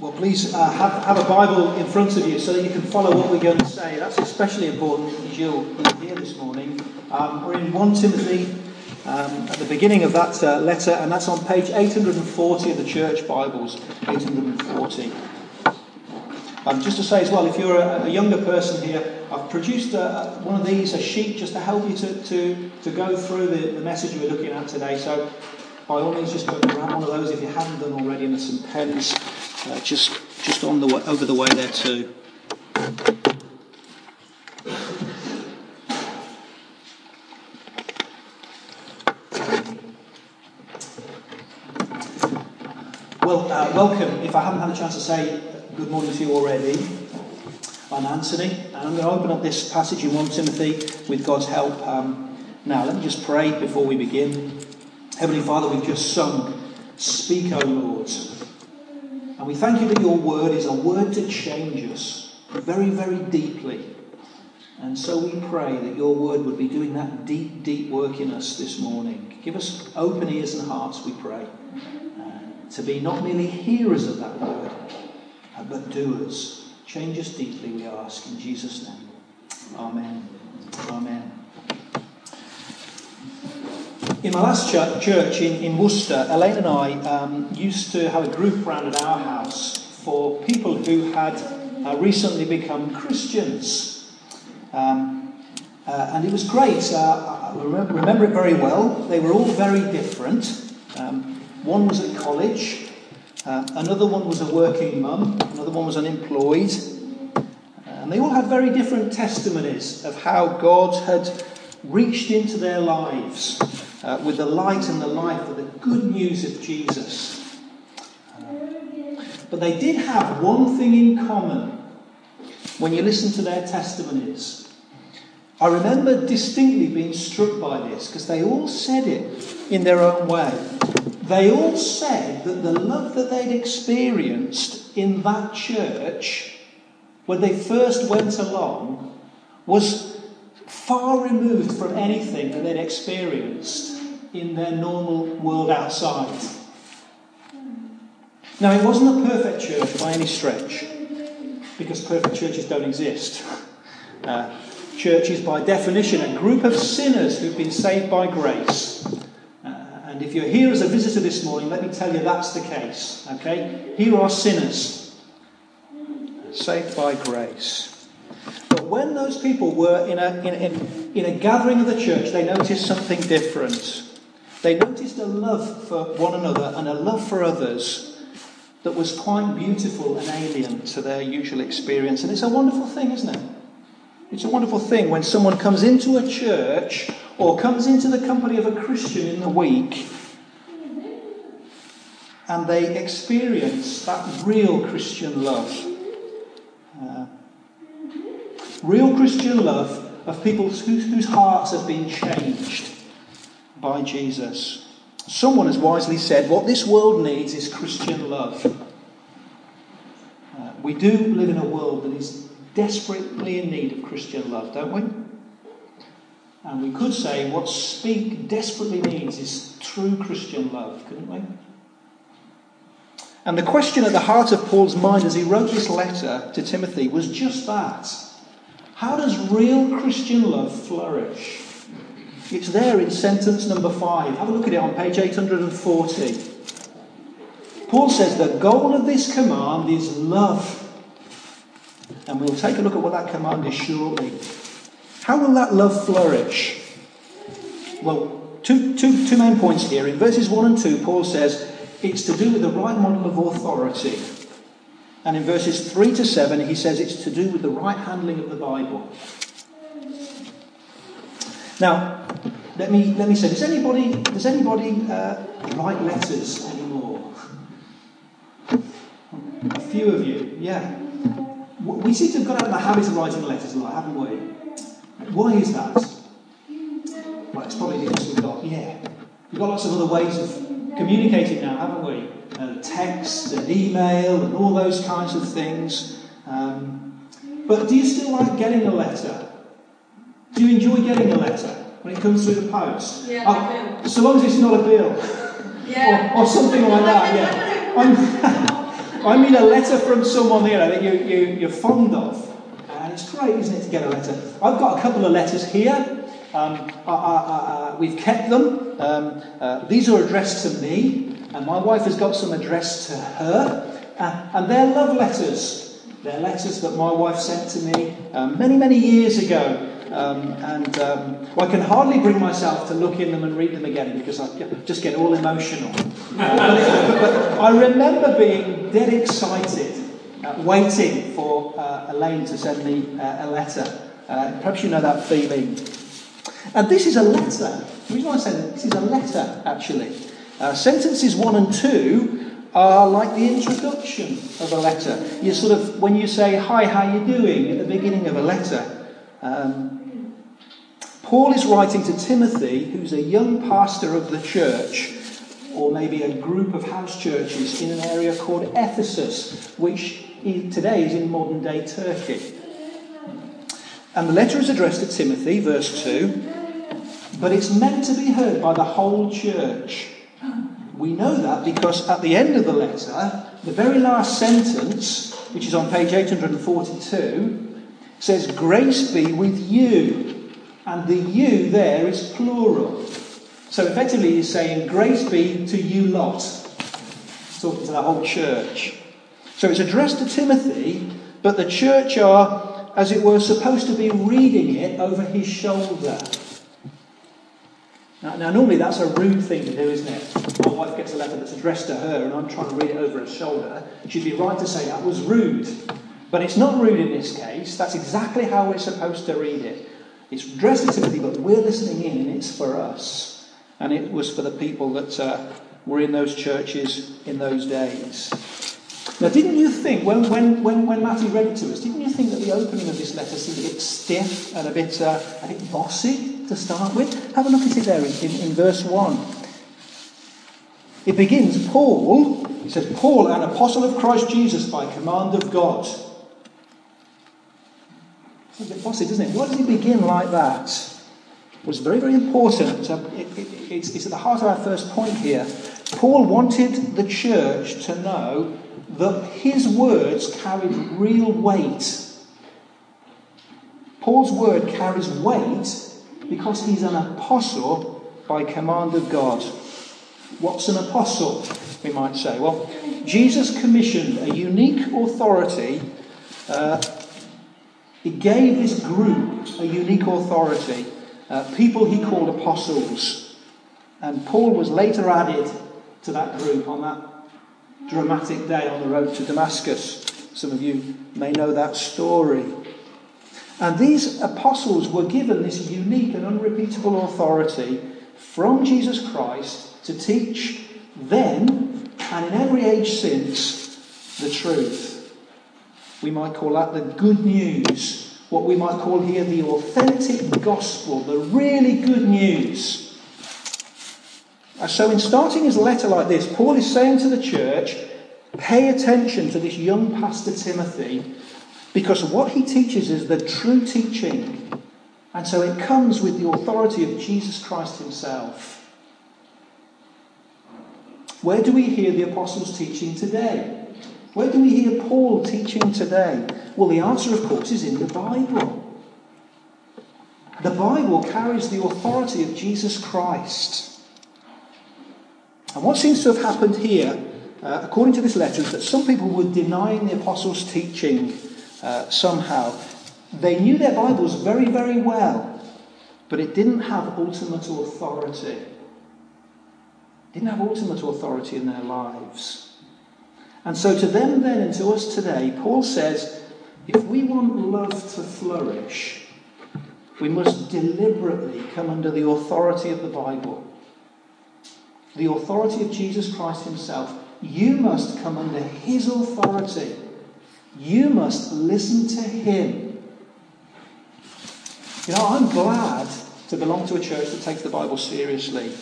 Well, please uh, have, have a Bible in front of you so that you can follow what we're going to say. That's especially important as you'll, hear this morning. Um, we're in 1 Timothy um, at the beginning of that uh, letter, and that's on page 840 of the Church Bibles. 840. Um, just to say as well, if you're a, a younger person here, I've produced a, a, one of these, a sheet, just to help you to, to, to go through the, the message we're looking at today. So, by all means, just go grab one of those if you haven't done already, and some pens uh, just just on the way, over the way there too. Well, uh, welcome. If I haven't had a chance to say good morning to you already, I'm Anthony, and I'm going to open up this passage in 1 Timothy with God's help. Um, now, let me just pray before we begin. Heavenly Father, we've just sung, Speak, O Lord. And we thank you that your word is a word to change us very, very deeply. And so we pray that your word would be doing that deep, deep work in us this morning. Give us open ears and hearts, we pray, uh, to be not merely hearers of that word, uh, but doers. Change us deeply, we ask, in Jesus' name. Amen. Amen. In my last church in, in Worcester, Elaine and I um, used to have a group around at our house for people who had uh, recently become Christians. Um, uh, and it was great. Uh, I remember it very well. They were all very different. Um, one was at college, uh, another one was a working mum, another one was unemployed. And they all had very different testimonies of how God had reached into their lives uh, with the light and the life of the good news of Jesus. But they did have one thing in common when you listen to their testimonies. I remember distinctly being struck by this because they all said it in their own way. They all said that the love that they'd experienced in that church when they first went along was far removed from anything that they'd experienced in their normal world outside. Now, it wasn't a perfect church by any stretch, because perfect churches don't exist. Uh, church is, by definition, a group of sinners who've been saved by grace. Uh, and if you're here as a visitor this morning, let me tell you that's the case. Okay? Here are sinners, saved by grace. But when those people were in a, in, in, in a gathering of the church, they noticed something different. They noticed a love for one another and a love for others that was quite beautiful and alien to their usual experience. And it's a wonderful thing, isn't it? It's a wonderful thing when someone comes into a church or comes into the company of a Christian in the week and they experience that real Christian love. Uh, Real Christian love of people whose, whose hearts have been changed by Jesus. Someone has wisely said, What this world needs is Christian love. Uh, we do live in a world that is desperately in need of Christian love, don't we? And we could say what Speak desperately needs is true Christian love, couldn't we? And the question at the heart of Paul's mind as he wrote this letter to Timothy was just that. How does real Christian love flourish? It's there in sentence number five. Have a look at it on page 840. Paul says the goal of this command is love. And we'll take a look at what that command is shortly. How will that love flourish? Well, two, two, two main points here. In verses 1 and 2, Paul says it's to do with the right model of authority. And in verses 3 to 7, he says it's to do with the right handling of the Bible. Now, let me, let me say, does anybody, does anybody uh, write letters anymore? A few of you, yeah. We seem to have got out of the habit of writing letters a lot, haven't we? Why is that? Well, it's probably because we've got, yeah, we've got lots of other ways of communicating now, haven't we? uh, text and email and all those kinds of things. Um, but do you still like getting a letter? Do you enjoy getting a letter when it comes through the post? Yeah, uh, so long as it's not a bill. Yeah. Or, or something like that, yeah. I'm, I mean a letter from someone you know, that you, you, you're fond of. And it's great, isn't it, to get a letter? I've got a couple of letters here. Um, I, I, I, we've kept them. Um, uh, these are addressed to me, and my wife has got some addressed to her. Uh, and they're love letters. They're letters that my wife sent to me um, many, many years ago. Um, and um, well, I can hardly bring myself to look in them and read them again because I just get all emotional. but, I remember being dead excited, uh, waiting for uh, Elaine to send me uh, a letter. Uh, perhaps you know that feeling. And this is a letter. The reason I say that, this is a letter, actually. Sentences 1 and 2 are like the introduction of a letter. You sort of, when you say, Hi, how you doing? at the beginning of a letter, um, Paul is writing to Timothy, who's a young pastor of the church, or maybe a group of house churches in an area called Ephesus, which today is in modern day Turkey. And the letter is addressed to Timothy, verse 2, but it's meant to be heard by the whole church. We know that because at the end of the letter, the very last sentence, which is on page 842, says, Grace be with you. And the you there is plural. So effectively, he's saying, Grace be to you lot. talking to the whole church. So it's addressed to Timothy, but the church are, as it were, supposed to be reading it over his shoulder. Now, now, normally that's a rude thing to do, isn't it? My wife gets a letter that's addressed to her and I'm trying to read it over her shoulder. She'd be right to say that was rude. But it's not rude in this case. That's exactly how we're supposed to read it. It's addressed to Timothy, but we're listening in and it's for us. And it was for the people that uh, were in those churches in those days. Now, didn't you think, when, when, when, when Matthew read it to us, didn't you think that the opening of this letter seemed a bit stiff and a bit, uh, a bit bossy? to start with. Have a look at it there in, in, in verse 1. It begins, Paul, he says, Paul, an apostle of Christ Jesus by command of God. It's a bit bossy, doesn't it? Why does he begin like that? Well, it's very, very important. It, it, it's, it's at the heart of our first point here. Paul wanted the church to know that his words carried real weight. Paul's word carries weight because he's an apostle by command of God. What's an apostle, we might say? Well, Jesus commissioned a unique authority. Uh, he gave this group a unique authority, uh, people he called apostles. And Paul was later added to that group on that dramatic day on the road to Damascus. Some of you may know that story. And these apostles were given this unique and unrepeatable authority from Jesus Christ to teach then and in every age since the truth. We might call that the good news, what we might call here the authentic gospel, the really good news. Uh, so, in starting his letter like this, Paul is saying to the church, pay attention to this young pastor Timothy because what he teaches is the true teaching. And so it comes with the authority of Jesus Christ himself. Where do we hear the apostles teaching today? Where do we hear Paul teaching today? Well, the answer, of course, is in the Bible. The Bible carries the authority of Jesus Christ. And what seems to have happened here, uh, according to this letter, is that some people were denying the apostles' teaching uh, somehow. They knew their Bibles very, very well, but it didn't have ultimate authority. It didn't have ultimate authority in their lives. And so, to them then and to us today, Paul says if we want love to flourish, we must deliberately come under the authority of the Bible, the authority of Jesus Christ Himself. You must come under His authority. You must listen to him. You know, I'm glad to belong to a church that takes the Bible seriously.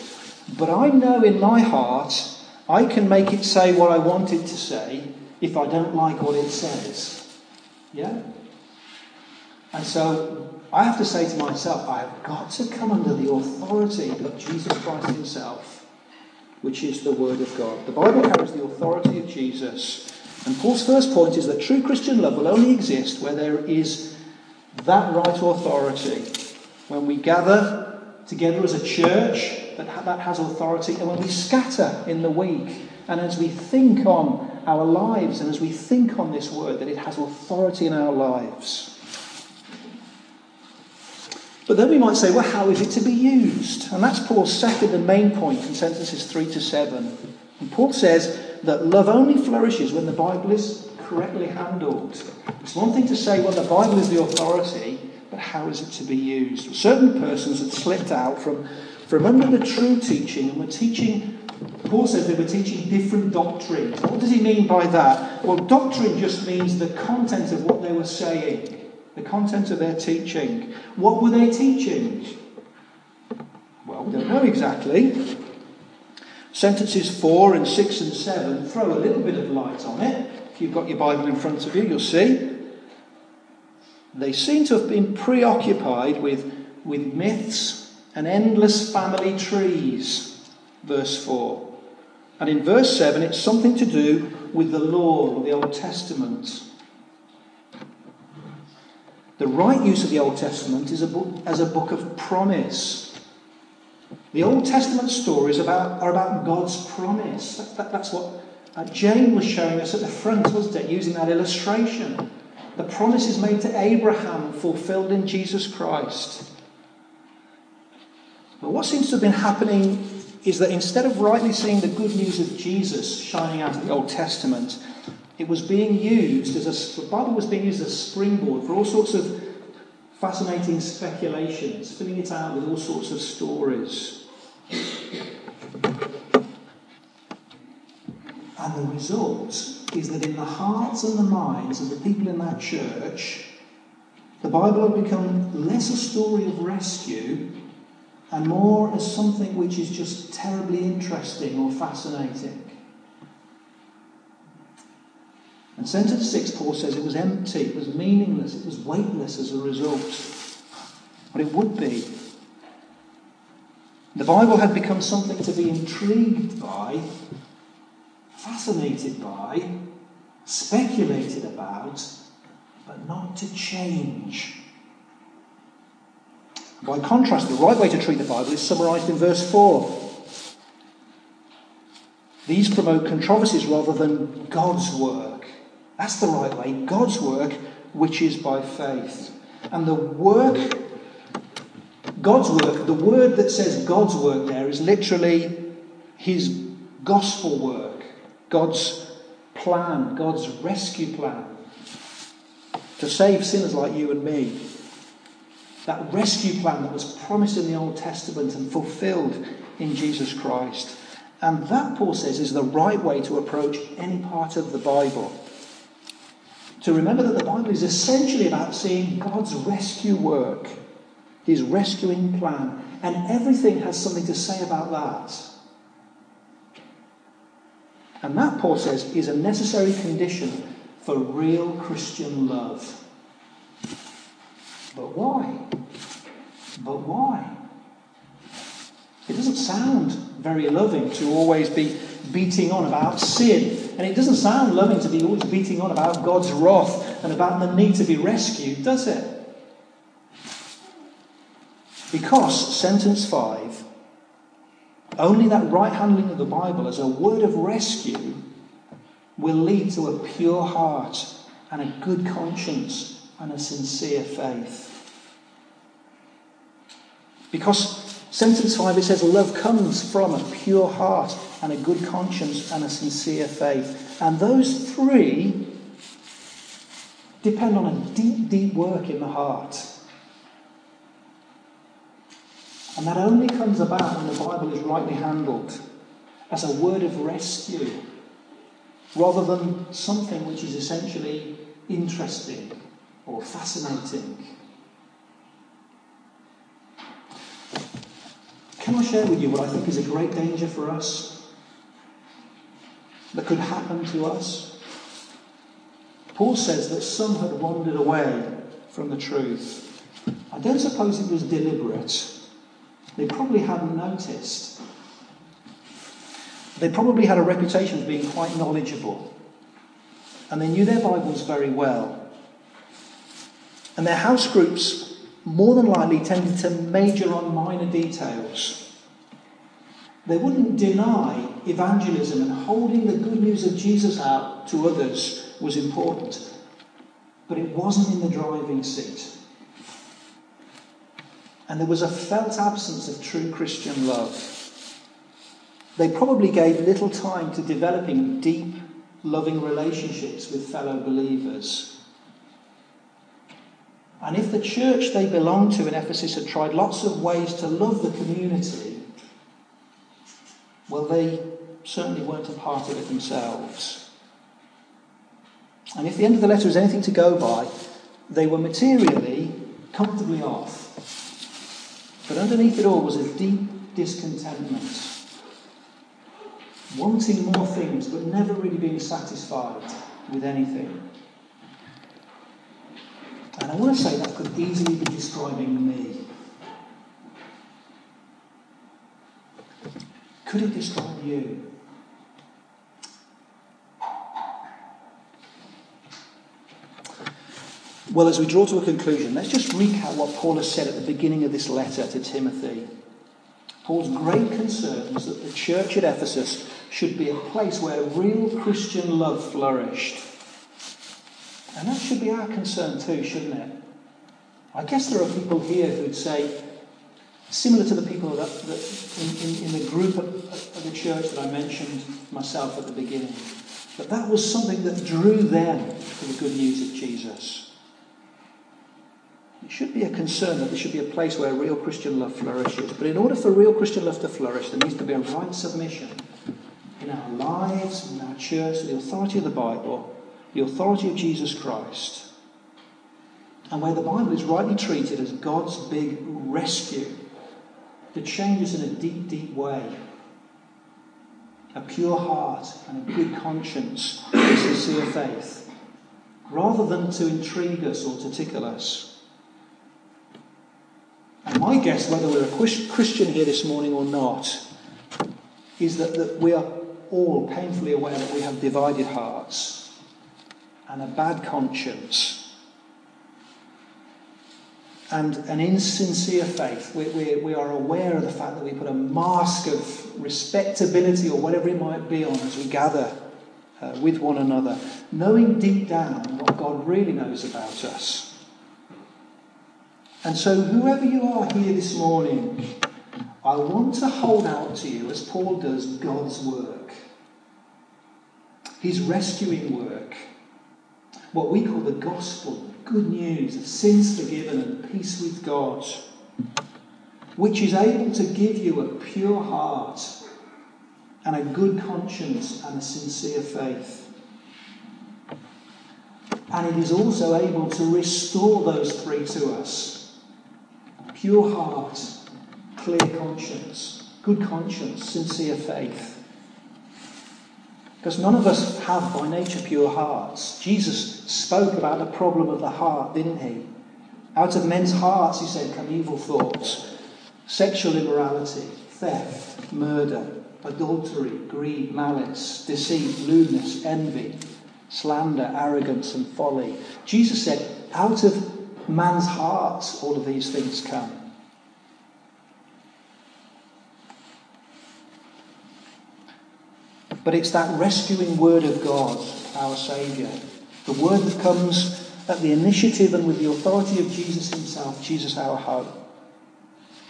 But I know in my heart I can make it say what I want it to say if I don't like what it says. Yeah? And so I have to say to myself, I have got to come under the authority of Jesus Christ Himself, which is the Word of God. The Bible carries the authority of Jesus. And Paul's first point is that true Christian love will only exist where there is that right authority. When we gather together as a church, that, that has authority, and when we scatter in the week, and as we think on our lives, and as we think on this word, that it has authority in our lives. But then we might say, well, how is it to be used? And that's Paul's second and main point in sentences 3 to 7. And Paul says that love only flourishes when the Bible is correctly handled. It's one thing to say, well, the Bible is the authority, but how is it to be used? Certain persons had slipped out from, under the true teaching and were teaching, Paul says they were teaching different doctrines. What does he mean by that? Well, doctrine just means the content of what they were saying the content of their teaching. What were they teaching? Well, we don't know exactly. Sentences 4 and 6 and 7 throw a little bit of light on it. If you've got your Bible in front of you, you'll see. They seem to have been preoccupied with, with myths and endless family trees. Verse 4. And in verse 7, it's something to do with the law or the Old Testament. The right use of the Old Testament is a book, as a book of promise. The Old Testament stories about, are about God's promise. That, that, that's what uh, Jane was showing us at the front, wasn't it, using that illustration. The promise is made to Abraham, fulfilled in Jesus Christ. But what seems to have been happening is that instead of rightly seeing the good news of Jesus shining out of the Old Testament, it was being used as a, the Bible was being used as a springboard for all sorts of fascinating speculations, filling it out with all sorts of stories. And the result is that in the hearts and the minds of the people in that church, the Bible had become less a story of rescue and more as something which is just terribly interesting or fascinating. And sentence 6, Paul says it was empty, it was meaningless, it was weightless as a result. But it would be. The Bible had become something to be intrigued by, fascinated by, speculated about, but not to change. By contrast, the right way to treat the Bible is summarized in verse 4. These promote controversies rather than God's work. That's the right way. God's work, which is by faith. And the work, God's work, the word that says God's work there is literally his gospel work, God's plan, God's rescue plan to save sinners like you and me. That rescue plan that was promised in the Old Testament and fulfilled in Jesus Christ. And that, Paul says, is the right way to approach any part of the Bible to remember that the Bible is essentially about seeing God's rescue work, his rescuing plan, and everything has something to say about that. And that, Paul says, is a necessary condition for real Christian love. But why? But why? It doesn't sound very loving to always be beating on about sin and it doesn't sound loving to be always beating on about God's wrath and about the need to be rescued, does it? Because, sentence 5, only that right handling of the Bible as a word of rescue will lead to a pure heart and a good conscience and a sincere faith. Because Sentence 5 it says, Love comes from a pure heart and a good conscience and a sincere faith. And those three depend on a deep, deep work in the heart. And that only comes about when the Bible is rightly handled as a word of rescue rather than something which is essentially interesting or fascinating Can I share with you what I think is a great danger for us that could happen to us? Paul says that some had wandered away from the truth. I don't suppose it was deliberate. They probably hadn't noticed. They probably had a reputation of being quite knowledgeable. and they knew their Bibles very well. And their house groups more than likely tended to major on minor details. They wouldn't deny evangelism and holding the good news of Jesus out to others was important, but it wasn't in the driving seat. And there was a felt absence of true Christian love. They probably gave little time to developing deep, loving relationships with fellow believers. And if the church they belonged to in Ephesus had tried lots of ways to love the community, well, they certainly weren't a part of it themselves. And if the end of the letter is anything to go by, they were materially comfortably off. But underneath it all was a deep discontentment. Wanting more things, but never really being satisfied with anything. And I want to say that could easily be describing me. Could it describe you? Well, as we draw to a conclusion, let's just recap what Paul has said at the beginning of this letter to Timothy. Paul's great concern was that the church at Ephesus should be a place where real Christian love flourished. And that should be our concern too, shouldn't it? I guess there are people here who'd say, similar to the people that, that in, in, in, the group of the church that I mentioned myself at the beginning, that that was something that drew them to the good news of Jesus. It should be a concern that there should be a place where real Christian love flourishes. But in order for real Christian love to flourish, there needs to be a right submission in our lives, in our church, to the authority of the Bible, the authority of Jesus Christ, and where the Bible is rightly treated as God's big rescue that changes in a deep, deep way. A pure heart and a good conscience and sincere faith, rather than to intrigue us or to tickle us. And my guess, whether we're a Christian here this morning or not, is that, that we are all painfully aware that we have divided hearts and a bad conscience and an insincere faith. We, we, we, are aware of the fact that we put a mask of respectability or whatever it might be on as we gather uh, with one another, knowing deep down what God really knows about us. And so, whoever you are here this morning, I want to hold out to you, as Paul does, God's work, his rescuing work what we call the gospel, good news of sins forgiven and peace with God, which is able to give you a pure heart and a good conscience and a sincere faith. And it is also able to restore those three to us pure heart, clear conscience, good conscience, sincere faith. Because none of us have by nature pure hearts. Jesus spoke about the problem of the heart, didn't he? Out of men's hearts, he said, come evil thoughts, sexual immorality, theft, murder, adultery, greed, malice, deceit, lewdness, envy, slander, arrogance, and folly. Jesus said, out of man's hearts, all of these things come. But it's that rescuing word of God, our Saviour, the word that comes at the initiative and with the authority of Jesus Himself, Jesus our hope,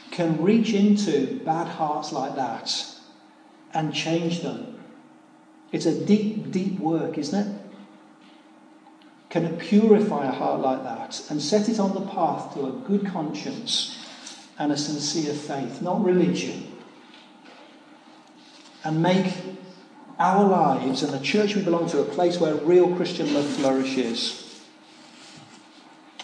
can reach into bad hearts like that and change them. It's a deep, deep work, isn't it? Can it purify a heart like that and set it on the path to a good conscience and a sincere faith, not religion, and make our lives and the church we belong to a place where real Christian love flourishes.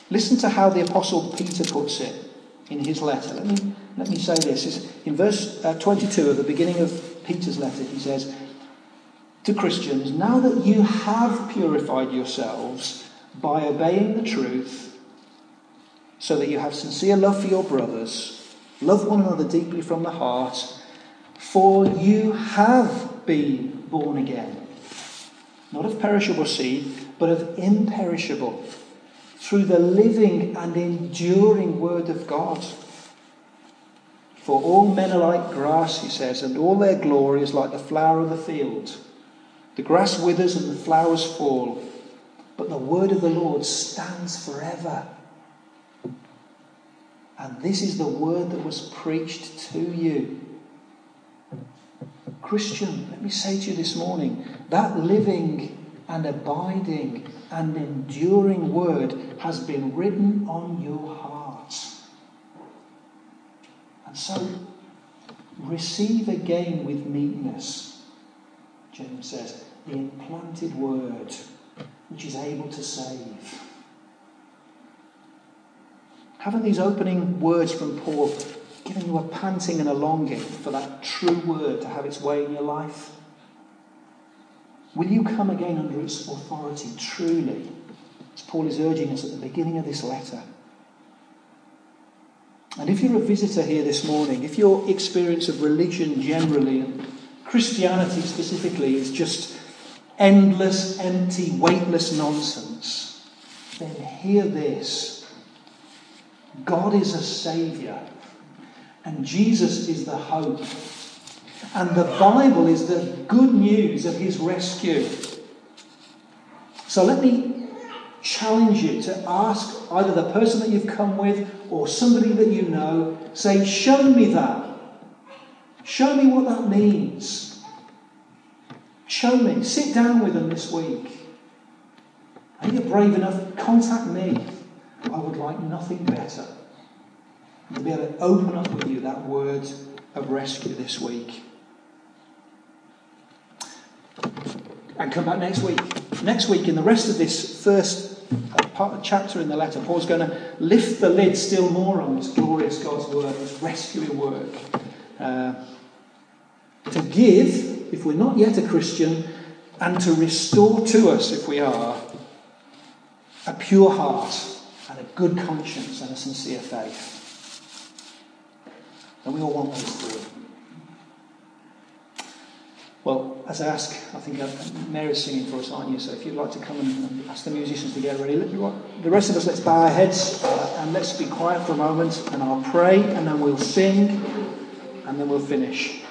Listen to how the Apostle Peter puts it in his letter. Let me, let me say this. It's in verse uh, 22 of the beginning of Peter's letter, he says, To Christians, now that you have purified yourselves by obeying the truth, so that you have sincere love for your brothers, love one another deeply from the heart, for you have been born again, not of perishable seed, but of imperishable, through the living and enduring Word of God. For all men are like grass, he says, and all their glory is like the flower of the field. The grass withers and the flowers fall, but the word of the Lord stands forever. And this is the word that was preached to you. Christian, let me say to you this morning that living and abiding and enduring word has been written on your heart. And so receive again with meekness, James says, the implanted word which is able to save. Haven't these opening words from Paul given you a panting and a longing for that true word to have its way in your life? Will you come again under its authority truly, as Paul is urging us at the beginning of this letter? And if you're a visitor here this morning, if your experience of religion generally and Christianity specifically is just endless, empty, weightless nonsense, then hear this. God is a Saviour, and Jesus is the hope. And the Bible is the good news of His rescue. So let me challenge you to ask either the person that you've come with or somebody that you know, say, Show me that. Show me what that means. Show me. Sit down with them this week. Are you brave enough? Contact me. I would like nothing better to be able to open up with you that word of rescue this week. And come back next week. Next week, in the rest of this first part, chapter in the letter, Paul's going to lift the lid still more on this glorious God's work, this rescuing work. Uh, to give, if we're not yet a Christian, and to restore to us, if we are, a pure heart and a good conscience and a sincere faith. And we all want those three. Well, as I ask, I think uh, Mary's singing for us, aren't you? So if you'd like to come and ask the musicians to get ready, the rest of us, let's bow our heads uh, and let's be quiet for a moment, and I'll pray, and then we'll sing, and then we'll finish.